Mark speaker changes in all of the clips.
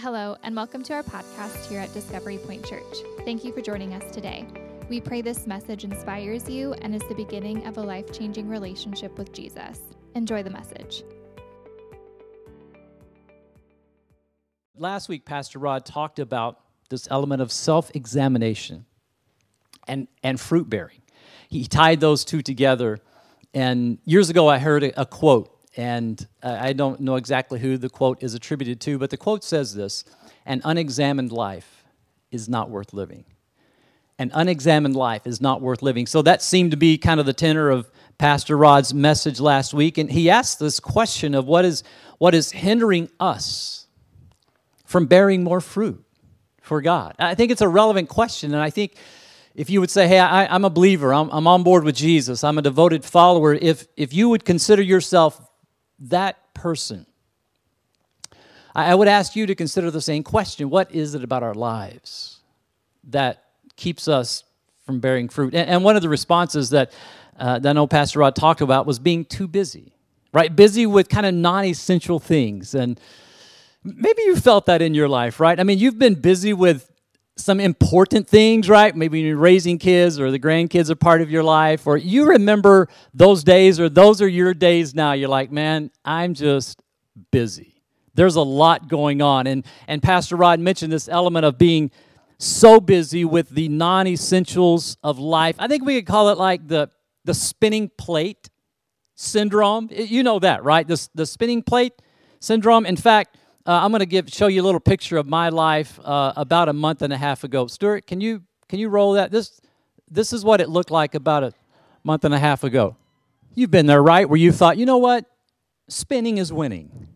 Speaker 1: Hello, and welcome to our podcast here at Discovery Point Church. Thank you for joining us today. We pray this message inspires you and is the beginning of a life changing relationship with Jesus. Enjoy the message.
Speaker 2: Last week, Pastor Rod talked about this element of self examination and, and fruit bearing. He tied those two together. And years ago, I heard a, a quote and I don't know exactly who the quote is attributed to, but the quote says this An unexamined life is not worth living. An unexamined life is not worth living. So that seemed to be kind of the tenor of Pastor Rod's message last week. And he asked this question of what is, what is hindering us from bearing more fruit for God? I think it's a relevant question. And I think if you would say, hey, I, am a believer, I'm, I'm on board with Jesus, I'm a devoted follower, if, if you would consider yourself that person. I would ask you to consider the same question What is it about our lives that keeps us from bearing fruit? And, one of the responses that, uh, that I know Pastor Rod talked about was being too busy, right? Busy with kind of non essential things. And maybe you felt that in your life, right? I mean, you've been busy with some important things, right? Maybe you're raising kids or the grandkids are part of your life, or you remember those days or those are your days now. You're like, man, I'm just busy. There's a lot going on. And, and Pastor Rod mentioned this element of being so busy with the non essentials of life. I think we could call it like the, the spinning plate syndrome. You know that, right? The, the spinning plate syndrome. In fact, uh, I'm going to give show you a little picture of my life uh, about a month and a half ago. Stuart, can you can you roll that? This this is what it looked like about a month and a half ago. You've been there, right? Where you thought, you know what, spinning is winning.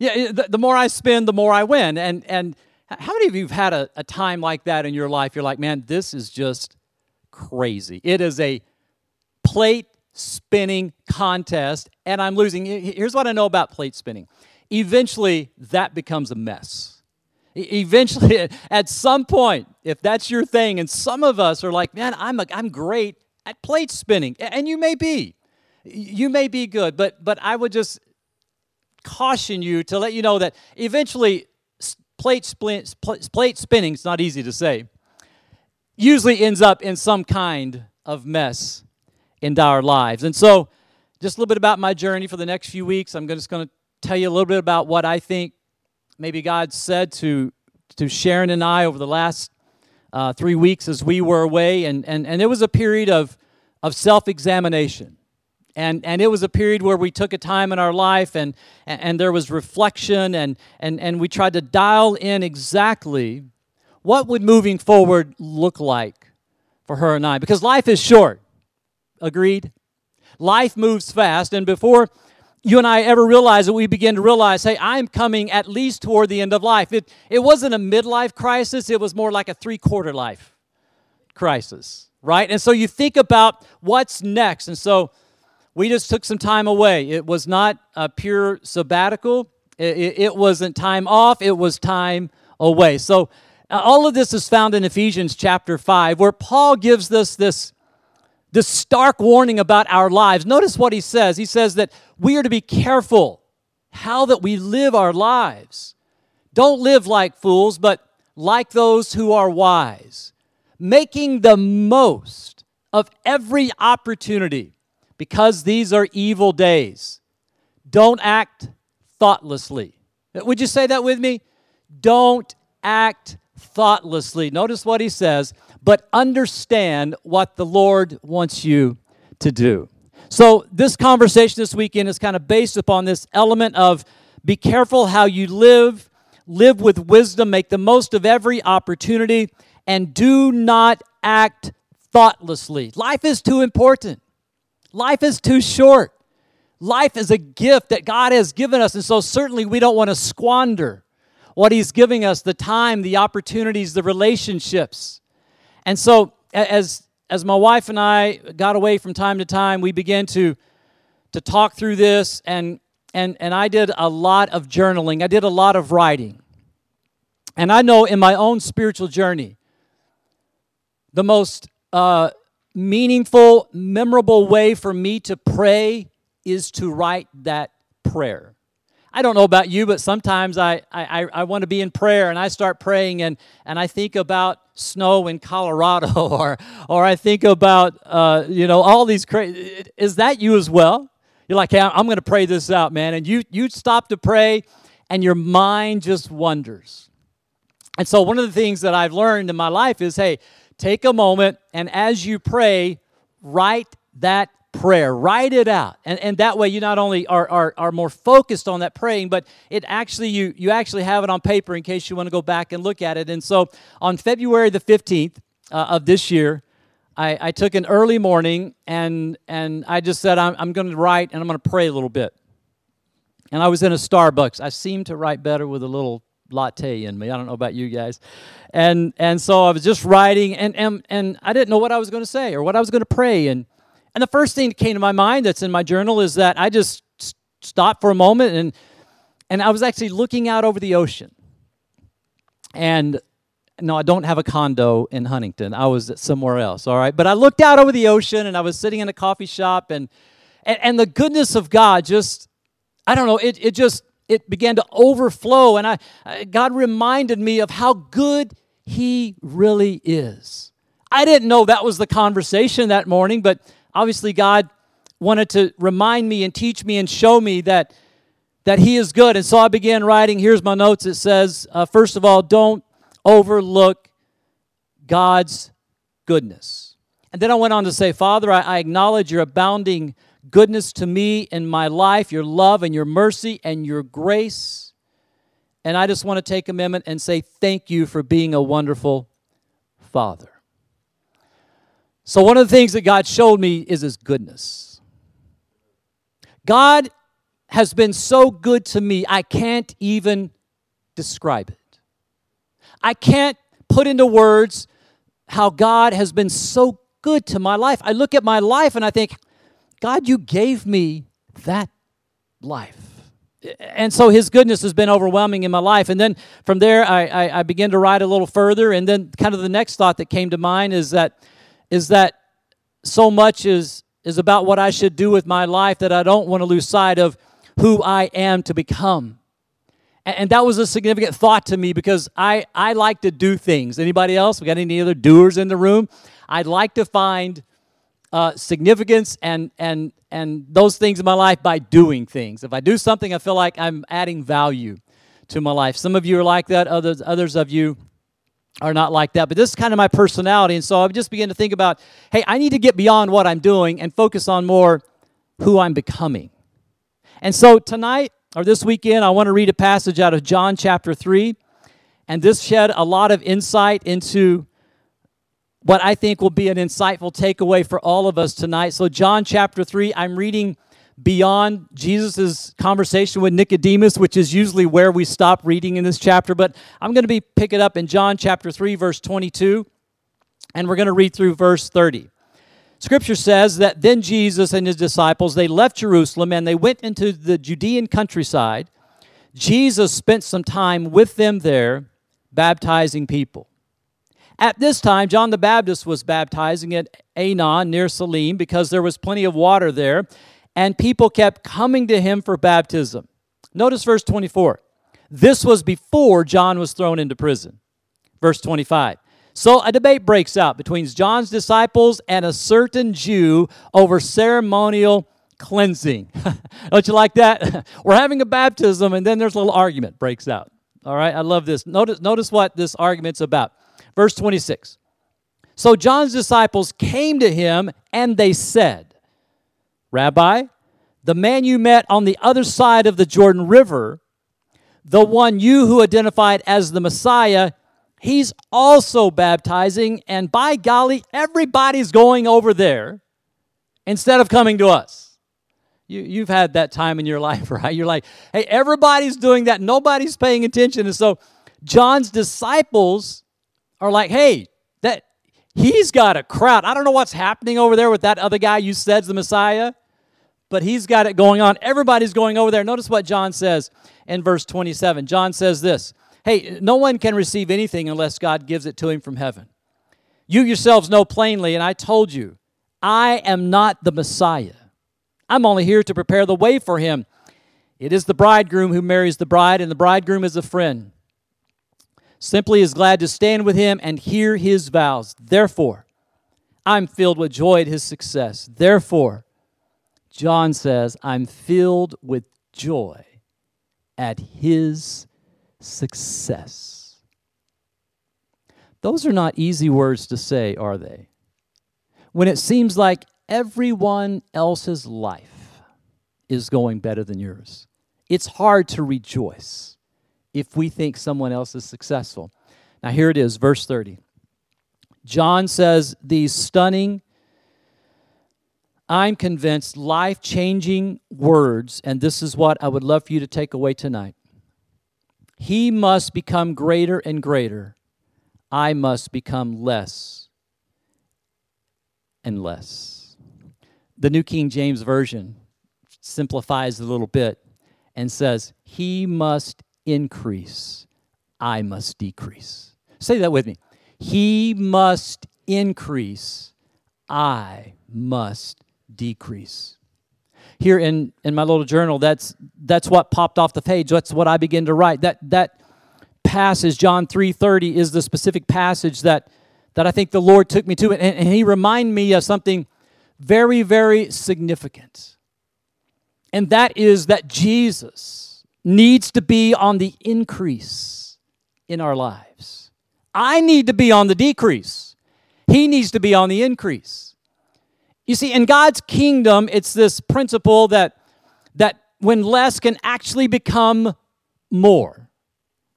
Speaker 2: Yeah, the, the more I spin, the more I win. And and how many of you have had a, a time like that in your life? You're like, man, this is just crazy. It is a plate spinning contest, and I'm losing. Here's what I know about plate spinning eventually that becomes a mess. Eventually, at some point, if that's your thing, and some of us are like, man, I'm, a, I'm great at plate spinning, and you may be. You may be good, but, but I would just caution you to let you know that eventually plate, plate spinning, it's not easy to say usually ends up in some kind of mess in our lives and so just a little bit about my journey for the next few weeks i'm just going to tell you a little bit about what I think maybe God said to, to Sharon and I over the last uh, three weeks as we were away. And, and, and it was a period of, of self examination. And, and it was a period where we took a time in our life and, and there was reflection and, and, and we tried to dial in exactly what would moving forward look like for her and I. Because life is short. Agreed? Life moves fast. And before you and I ever realize that we begin to realize, hey, I'm coming at least toward the end of life. It, it wasn't a midlife crisis, it was more like a three quarter life crisis, right? And so you think about what's next. And so we just took some time away. It was not a pure sabbatical, it, it, it wasn't time off, it was time away. So uh, all of this is found in Ephesians chapter 5, where Paul gives us this this stark warning about our lives. Notice what he says. He says that we are to be careful how that we live our lives. Don't live like fools, but like those who are wise, making the most of every opportunity because these are evil days. Don't act thoughtlessly. Would you say that with me? Don't act thoughtlessly. Notice what he says but understand what the Lord wants you to do. So, this conversation this weekend is kind of based upon this element of be careful how you live, live with wisdom, make the most of every opportunity, and do not act thoughtlessly. Life is too important, life is too short. Life is a gift that God has given us, and so certainly we don't want to squander what He's giving us the time, the opportunities, the relationships. And so as as my wife and I got away from time to time, we began to to talk through this and and and I did a lot of journaling. I did a lot of writing. And I know in my own spiritual journey, the most uh, meaningful, memorable way for me to pray is to write that prayer. I don't know about you, but sometimes I, I, I want to be in prayer and I start praying and, and I think about snow in Colorado or, or I think about, uh, you know, all these crazy. Is that you as well? You're like, hey, I'm going to pray this out, man. And you, you stop to pray and your mind just wonders. And so, one of the things that I've learned in my life is hey, take a moment and as you pray, write that prayer. Write it out. And, and that way you not only are, are, are more focused on that praying, but it actually you you actually have it on paper in case you want to go back and look at it. And so on February the 15th uh, of this year, I, I took an early morning and and I just said I'm, I'm going to write and I'm going to pray a little bit. And I was in a Starbucks. I seem to write better with a little latte in me. I don't know about you guys. And and so I was just writing and and, and I didn't know what I was going to say or what I was going to pray and and the first thing that came to my mind that's in my journal is that I just stopped for a moment and and I was actually looking out over the ocean. And no, I don't have a condo in Huntington. I was somewhere else, all right? But I looked out over the ocean and I was sitting in a coffee shop and and, and the goodness of God just I don't know, it it just it began to overflow and I God reminded me of how good he really is. I didn't know that was the conversation that morning, but obviously God wanted to remind me and teach me and show me that that he is good. And so i began writing. Here's my notes. It says uh, first of all don't overlook god's goodness. And then i went on to say father I, I acknowledge your abounding goodness to me in my life your love and your mercy and your grace. And i just want to take a moment and say thank you for being a wonderful father so, one of the things that God showed me is His goodness. God has been so good to me, I can't even describe it. I can't put into words how God has been so good to my life. I look at my life and I think, God, you gave me that life. And so his goodness has been overwhelming in my life. And then from there, I, I, I began to write a little further. And then, kind of, the next thought that came to mind is that is that so much is, is about what I should do with my life that I don't want to lose sight of who I am to become. And, and that was a significant thought to me because I, I like to do things. Anybody else? We got any other doers in the room? I'd like to find uh, significance and, and, and those things in my life by doing things. If I do something, I feel like I'm adding value to my life. Some of you are like that, others, others of you are not like that. But this is kind of my personality. And so I just began to think about hey, I need to get beyond what I'm doing and focus on more who I'm becoming. And so tonight or this weekend, I want to read a passage out of John chapter 3. And this shed a lot of insight into what I think will be an insightful takeaway for all of us tonight. So, John chapter 3, I'm reading beyond Jesus' conversation with Nicodemus, which is usually where we stop reading in this chapter. But I'm going to be picking up in John chapter 3, verse 22, and we're going to read through verse 30. Scripture says that then Jesus and his disciples they left Jerusalem and they went into the Judean countryside. Jesus spent some time with them there, baptizing people. At this time, John the Baptist was baptizing at Aenon near Salim because there was plenty of water there, and people kept coming to him for baptism. Notice verse 24. This was before John was thrown into prison. Verse 25. So a debate breaks out between John's disciples and a certain Jew over ceremonial cleansing. Don't you like that? We're having a baptism, and then there's a little argument breaks out. All right, I love this. Notice, notice what this argument's about. Verse 26. So John's disciples came to him and they said, Rabbi, the man you met on the other side of the Jordan River, the one you who identified as the Messiah, he's also baptizing, and by golly, everybody's going over there instead of coming to us. You, you've had that time in your life, right? You're like, hey, everybody's doing that, nobody's paying attention. And so John's disciples are like, hey, that he's got a crowd. I don't know what's happening over there with that other guy you said's the Messiah but he's got it going on. Everybody's going over there. Notice what John says in verse 27. John says this Hey, no one can receive anything unless God gives it to him from heaven. You yourselves know plainly, and I told you, I am not the Messiah. I'm only here to prepare the way for him. It is the bridegroom who marries the bride, and the bridegroom is a friend. Simply is glad to stand with him and hear his vows. Therefore, I'm filled with joy at his success. Therefore, John says, I'm filled with joy at his success. Those are not easy words to say, are they? When it seems like everyone else's life is going better than yours, it's hard to rejoice if we think someone else is successful. Now, here it is, verse 30. John says these stunning, I'm convinced, life changing words, and this is what I would love for you to take away tonight. He must become greater and greater. I must become less and less. The New King James Version simplifies a little bit and says, He must increase, I must decrease. Say that with me. He must increase, I must decrease. Here in, in my little journal, that's, that's what popped off the page. That's what I begin to write. That, that passage, John 3.30, is the specific passage that, that I think the Lord took me to. And, and he reminded me of something very, very significant. And that is that Jesus needs to be on the increase in our lives. I need to be on the decrease. He needs to be on the increase. You see, in God's kingdom, it's this principle that, that when less can actually become more.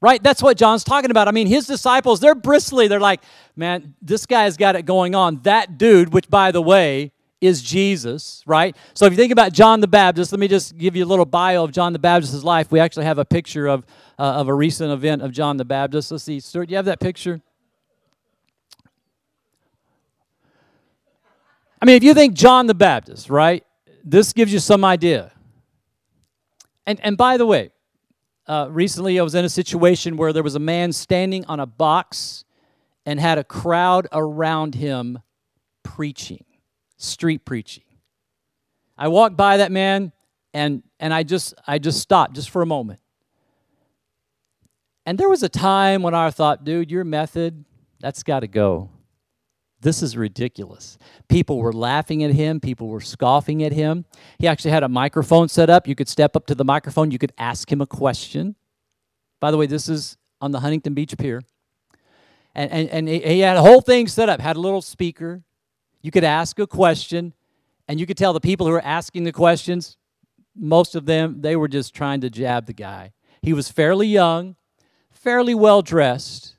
Speaker 2: Right? That's what John's talking about. I mean, his disciples, they're bristly. They're like, man, this guy's got it going on. That dude, which by the way, is Jesus, right? So if you think about John the Baptist, let me just give you a little bio of John the Baptist's life. We actually have a picture of, uh, of a recent event of John the Baptist. Let's see, Stuart, do you have that picture? I mean, if you think John the Baptist, right, this gives you some idea. And, and by the way, uh, recently I was in a situation where there was a man standing on a box and had a crowd around him preaching, street preaching. I walked by that man and, and I, just, I just stopped just for a moment. And there was a time when I thought, dude, your method, that's got to go. This is ridiculous. People were laughing at him, people were scoffing at him. He actually had a microphone set up. You could step up to the microphone, you could ask him a question. By the way, this is on the Huntington Beach Pier. And, and, and he had a whole thing set up, had a little speaker. You could ask a question, and you could tell the people who were asking the questions, most of them, they were just trying to jab the guy. He was fairly young, fairly well dressed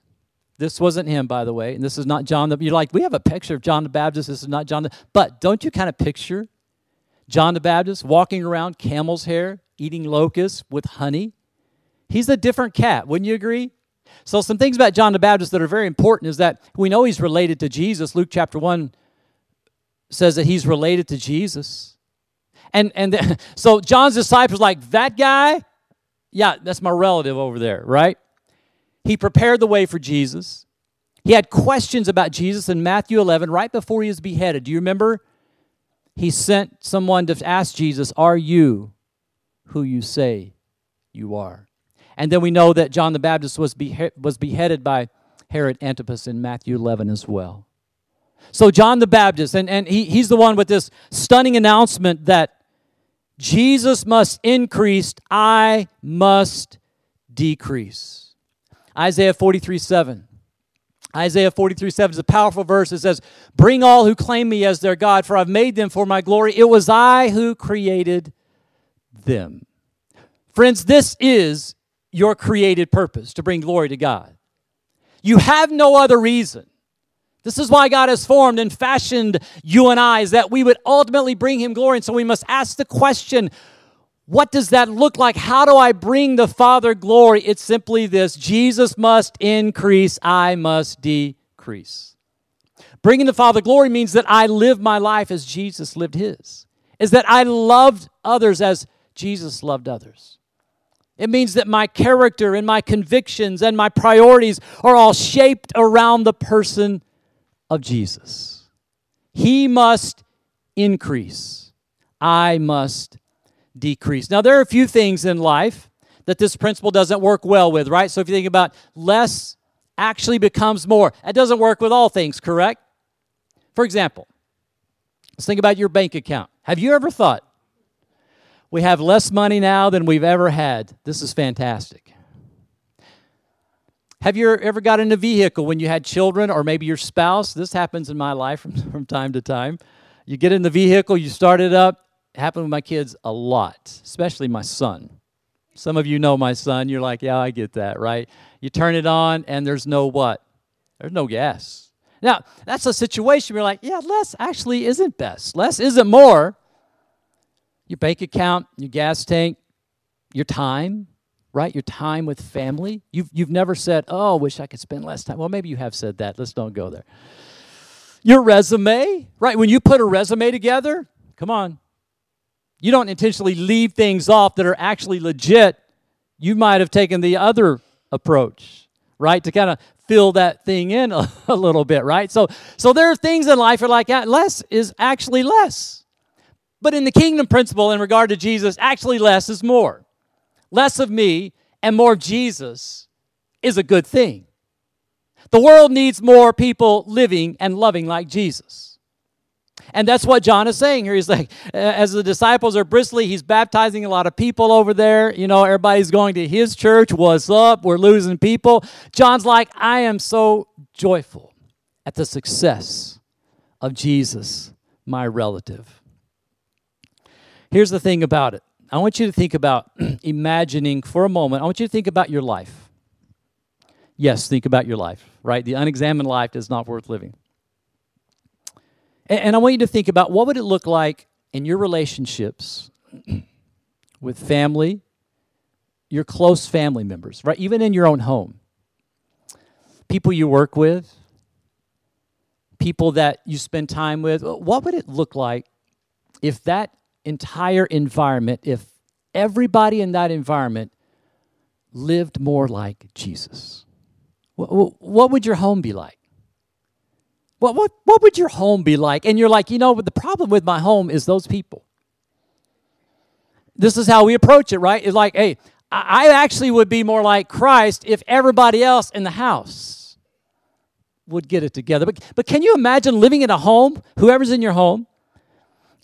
Speaker 2: this wasn't him, by the way, and this is not John the. You're like, we have a picture of John the Baptist. This is not John the. But don't you kind of picture John the Baptist walking around camel's hair, eating locusts with honey? He's a different cat, wouldn't you agree? So, some things about John the Baptist that are very important is that we know he's related to Jesus. Luke chapter 1 says that he's related to Jesus. And, and the, so, John's disciples like, that guy? Yeah, that's my relative over there, right? He prepared the way for Jesus. He had questions about Jesus in Matthew 11 right before he was beheaded. Do you remember? He sent someone to ask Jesus, Are you who you say you are? And then we know that John the Baptist was, behe- was beheaded by Herod Antipas in Matthew 11 as well. So, John the Baptist, and, and he, he's the one with this stunning announcement that Jesus must increase, I must decrease. Isaiah 43 7. Isaiah 43 7 is a powerful verse. It says, Bring all who claim me as their God, for I've made them for my glory. It was I who created them. Friends, this is your created purpose to bring glory to God. You have no other reason. This is why God has formed and fashioned you and I, is that we would ultimately bring Him glory. And so we must ask the question what does that look like? How do I bring the Father glory? It's simply this Jesus must increase, I must decrease. Bringing the Father glory means that I live my life as Jesus lived his, is that I loved others as Jesus loved others. It means that my character and my convictions and my priorities are all shaped around the person of Jesus. He must increase, I must decrease. Now, there are a few things in life that this principle doesn't work well with, right? So if you think about less actually becomes more, that doesn't work with all things, correct? For example, let's think about your bank account. Have you ever thought, we have less money now than we've ever had? This is fantastic. Have you ever got in a vehicle when you had children or maybe your spouse? This happens in my life from, from time to time. You get in the vehicle, you start it up. Happened with my kids a lot, especially my son. Some of you know my son. You're like, yeah, I get that, right? You turn it on and there's no what? There's no gas. Now, that's a situation where you're like, yeah, less actually isn't best. Less isn't more. Your bank account, your gas tank, your time, right? Your time with family. You've, you've never said, oh, wish I could spend less time. Well, maybe you have said that. Let's don't go there. Your resume, right? When you put a resume together, come on, you don't intentionally leave things off that are actually legit. You might have taken the other approach, right? To kind of fill that thing in a, a, little bit, right? So, so there are things in life that are like that. Less is actually less. But in the kingdom principle, in regard to Jesus, actually less is more. Less of me and more of Jesus is a good thing. The world needs more people living and loving like Jesus. And that's what John is saying here. He's like, as the disciples are bristly, he's baptizing a lot of people over there. You know, everybody's going to his church. What's up? We're losing people. John's like, I am so joyful at the success of Jesus, my relative. Here's the thing about it I want you to think about imagining for a moment, I want you to think about your life. Yes, think about your life, right? The unexamined life is not worth living. And, and I want you to think about what would it look like in your relationships with family, your close family members, right? Even in your own home. People you work with, people that you spend time with. What would it look like if that entire environment, if everybody in that environment lived more like Jesus? What would your home be like? What, what, what would your home be like? And you're like, you know, the problem with my home is those people. This is how we approach it, right? It's like, hey, I actually would be more like Christ if everybody else in the house would get it together. But, but can you imagine living in a home, whoever's in your home,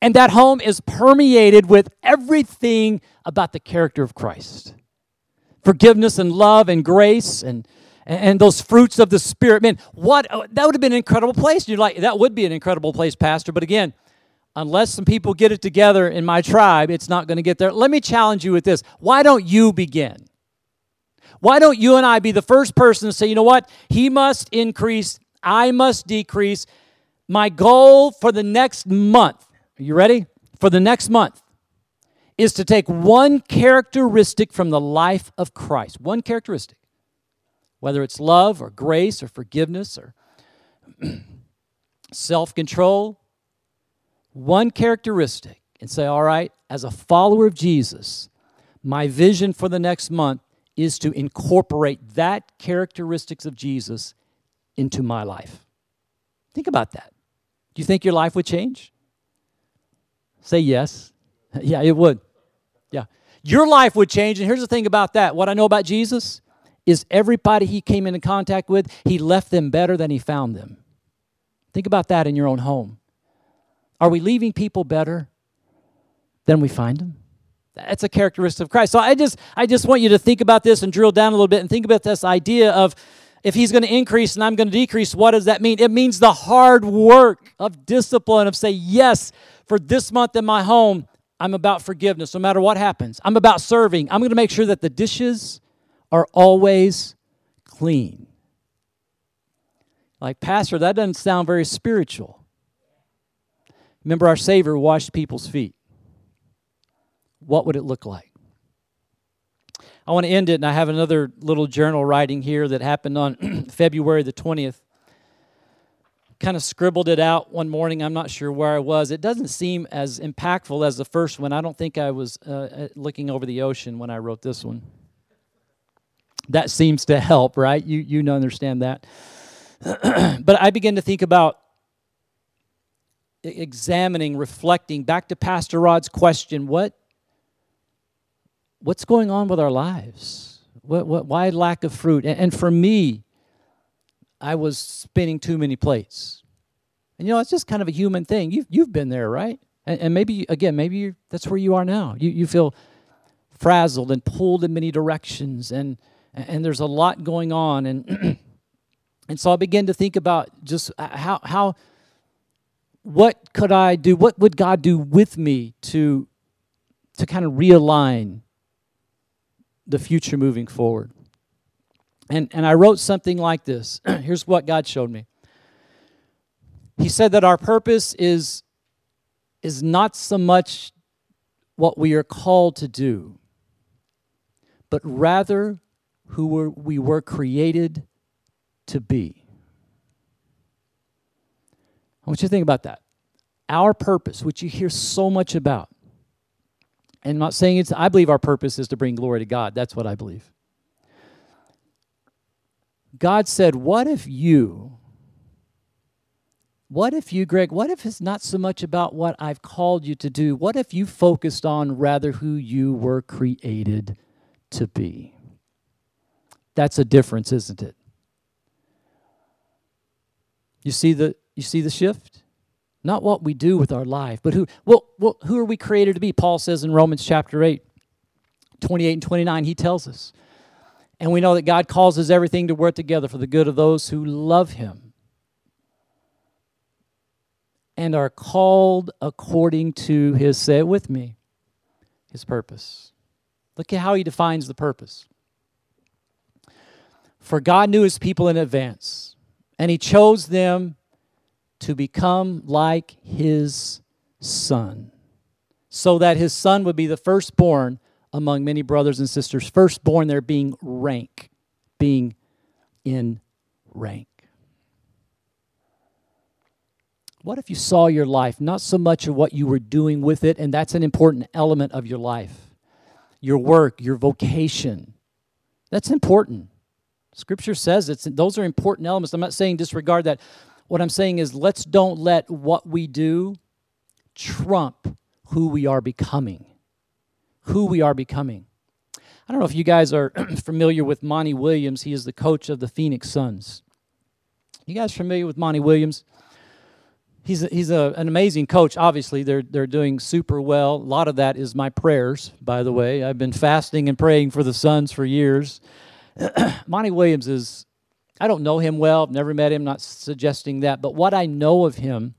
Speaker 2: and that home is permeated with everything about the character of Christ forgiveness and love and grace and and those fruits of the spirit man what uh, that would have been an incredible place. You're like that would be an incredible place pastor. But again unless some people get it together in my tribe it's not going to get there. Let me challenge you with this. Why don't you begin? Why don't you and i be the first person to say you know what? He must increase i must decrease. My goal for the next month are you ready? For the next month is to take one characteristic from the life of christ one characteristic whether it's love or grace or forgiveness or self control, one characteristic and say, all right, as a follower of Jesus, my vision for the next month is to incorporate that characteristics of Jesus into my life. Think about that. Do you think your life would change? Say yes. yeah, it would. Yeah. Your life would change. And here's the thing about that what I know about Jesus is everybody he came into contact with, he left them better than he found them. Think about that in your own home. Are we leaving people better than we find them? That's a characteristic of Christ. So I just I just want you to think about this and drill down a little bit and think about this idea of if he's going to increase and I'm going to decrease, what does that mean? It means the hard work of discipline of say, yes, for this month in my home, I'm about forgiveness no matter what happens. I'm about serving. I'm going to make sure that the dishes are always clean. Like, Pastor, that doesn't sound very spiritual. Remember, our Savior washed people's feet. What would it look like? I want to end it, and I have another little journal writing here that happened on February the 20th. Kind of scribbled it out one morning. I'm not sure where I was. It doesn't seem as impactful as the first one. I don't think I was uh, uh looking over the ocean when I wrote this one that seems to help, right? You, you understand that. but I begin to think about examining, reflecting back to Pastor Rod's question what, what's going on with our lives? What, what, why lack of fruit? And, and for me, I was spinning too many plates. And you know, it's just kind of a human thing. You've, you've been there, right? And, and maybe, again, maybe that's where you are now. You, you feel frazzled and pulled in many directions, and, and there's a lot going on. And, and so I began to think about just uh, how, how, what could I do? What would God do with me to, to kind of realign the future moving forward? And, and I wrote something like this. Here's what God showed me. He said that our purpose is, is not so much what we are called to do, but rather who were, we were created to be. I want you to think about that. Our purpose, which you hear so much about, and I'm not saying it's, I believe our purpose is to bring glory to God. That's what I believe. God said, What if you, what if you, Greg, what if it's not so much about what I've called you to do? What if you focused on rather who you were created to be? That's a difference, isn't it? You see the you see the shift? Not what we do with our life, but who well, well who are we created to be? Paul says in Romans chapter 8, 28 and 29, he tells us. And we know that God causes everything to work together for the good of those who love him and are called according to his say it with me, his purpose. Look at how he defines the purpose. For God knew his people in advance, and he chose them to become like his son, so that his son would be the firstborn among many brothers and sisters. Firstborn there being rank, being in rank. What if you saw your life, not so much of what you were doing with it, and that's an important element of your life, your work, your vocation. That's important. Scripture says it's those are important elements. I'm not saying disregard that. What I'm saying is let's don't let what we do trump who we are becoming. Who we are becoming. I don't know if you guys are familiar with Monty Williams. He is the coach of the Phoenix Suns. You guys familiar with Monty Williams? He's, a, he's a, an amazing coach. Obviously, they're, they're doing super well. A lot of that is my prayers, by the way. I've been fasting and praying for the Suns for years. Monty Williams is, I don't know him well, I've never met him, not suggesting that, but what I know of him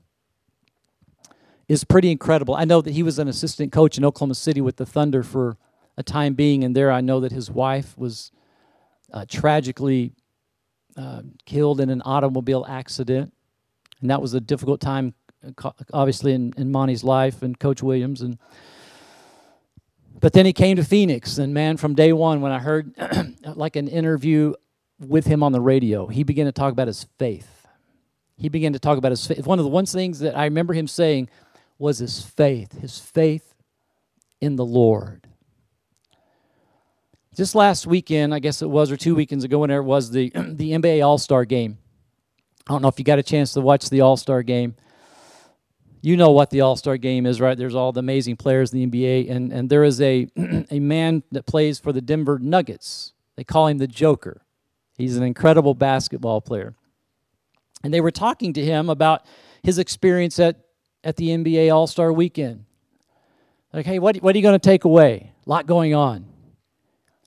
Speaker 2: is pretty incredible. I know that he was an assistant coach in Oklahoma City with the Thunder for a time being, and there I know that his wife was uh, tragically uh, killed in an automobile accident, and that was a difficult time, uh, obviously, in, in Monty's life and Coach Williams. And but then he came to Phoenix, and man, from day one, when I heard like an interview with him on the radio, he began to talk about his faith. He began to talk about his faith. One of the one things that I remember him saying was his faith, his faith in the Lord. Just last weekend, I guess it was, or two weekends ago, whenever it was, the, the NBA All Star game. I don't know if you got a chance to watch the All Star game you know what the All Star game is, right? There's all the amazing players in the NBA, and, and there is a, a man that plays for the Denver Nuggets. They call him the Joker. He's an incredible basketball player. And they were talking to him about his experience at, at the NBA All Star weekend. Like, hey, what, what are you going to take away? A lot going on.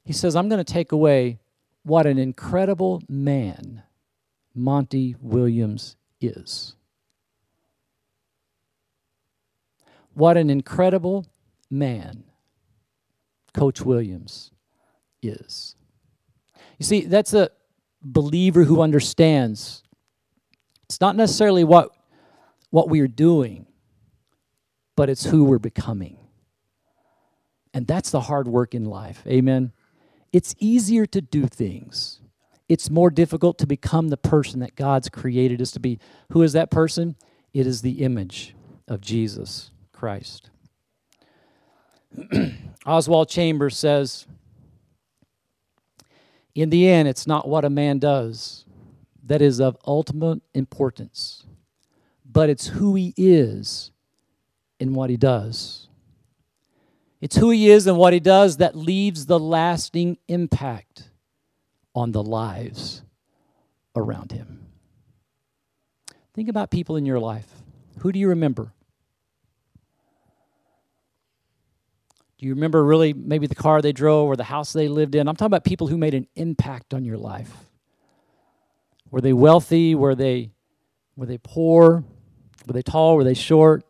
Speaker 2: He says, I'm going to take away what an incredible man Monty Williams is. What an incredible man Coach Williams is. You see, that's a believer who understands it's not necessarily what, what we are doing, but it's who we're becoming. And that's the hard work in life. Amen. It's easier to do things. It's more difficult to become the person that God's created us to be. Who is that person? It is the image of Jesus. Christ. Oswald Chambers says, In the end, it's not what a man does that is of ultimate importance, but it's who he is in what he does. It's who he is and what he does that leaves the lasting impact on the lives around him. Think about people in your life. Who do you remember? Do you remember really maybe the car they drove or the house they lived in? I'm talking about people who made an impact on your life. Were they wealthy? Were they were they poor? Were they tall? Were they short?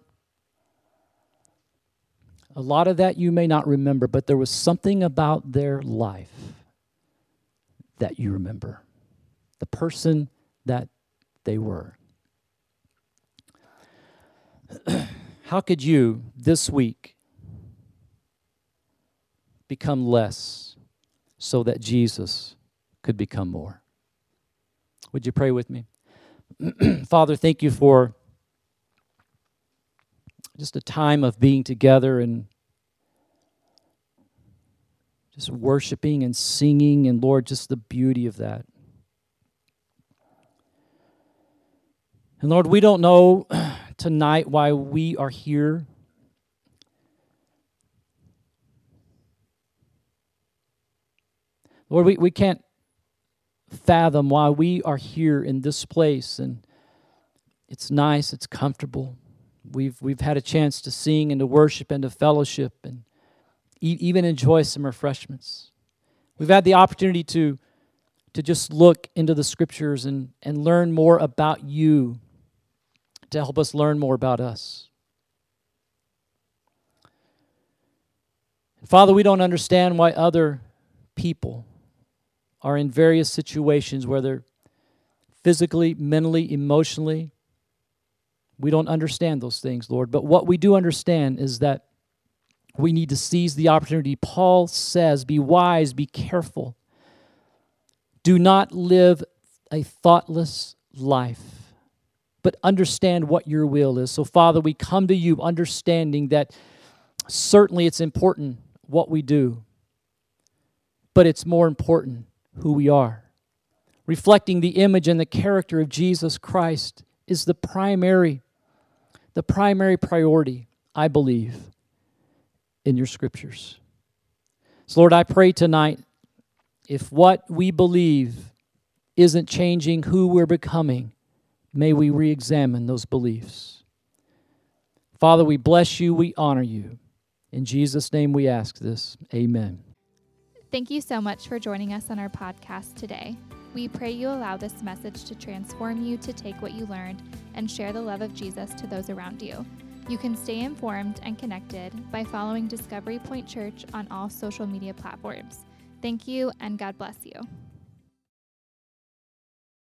Speaker 2: A lot of that you may not remember, but there was something about their life that you remember. The person that they were. How could you this week become less so that Jesus could become more? Would you pray with me? Father, thank you for just a time of being together and just worshiping and singing, and Lord, just the beauty of that. And Lord, we don't know tonight why we are here. Lord, we, we can't fathom why we are here in this place and it's nice, it's comfortable. We've, we've had a chance to sing and to worship and to fellowship and e- even enjoy some refreshments. We've had the opportunity to, to just look into the scriptures and, and learn more about you to help us learn more about us. Father, we don't understand why other people are in various situations, whether physically, mentally, emotionally. We don't understand those things, Lord. But what we do understand is that we need to seize the opportunity. Paul says, Be wise, be careful. Do not live a thoughtless life, but understand what your will is. So, Father, we come to you understanding that certainly it's important what we do, but it's more important who we are. Reflecting the image and the character of Jesus Christ is the primary the primary priority, I believe, in your scriptures. So Lord, I pray tonight if what we believe isn't changing who we're becoming, may we re examine those beliefs. Father, we bless you, we honor you. In Jesus' name we ask this. Amen.
Speaker 1: Thank you so much for joining us on our podcast today. We pray you allow this message to transform you to take what you learned and share the love of Jesus to those around you. You can stay informed and connected by following Discovery Point Church on all social media platforms. Thank you, and God bless you.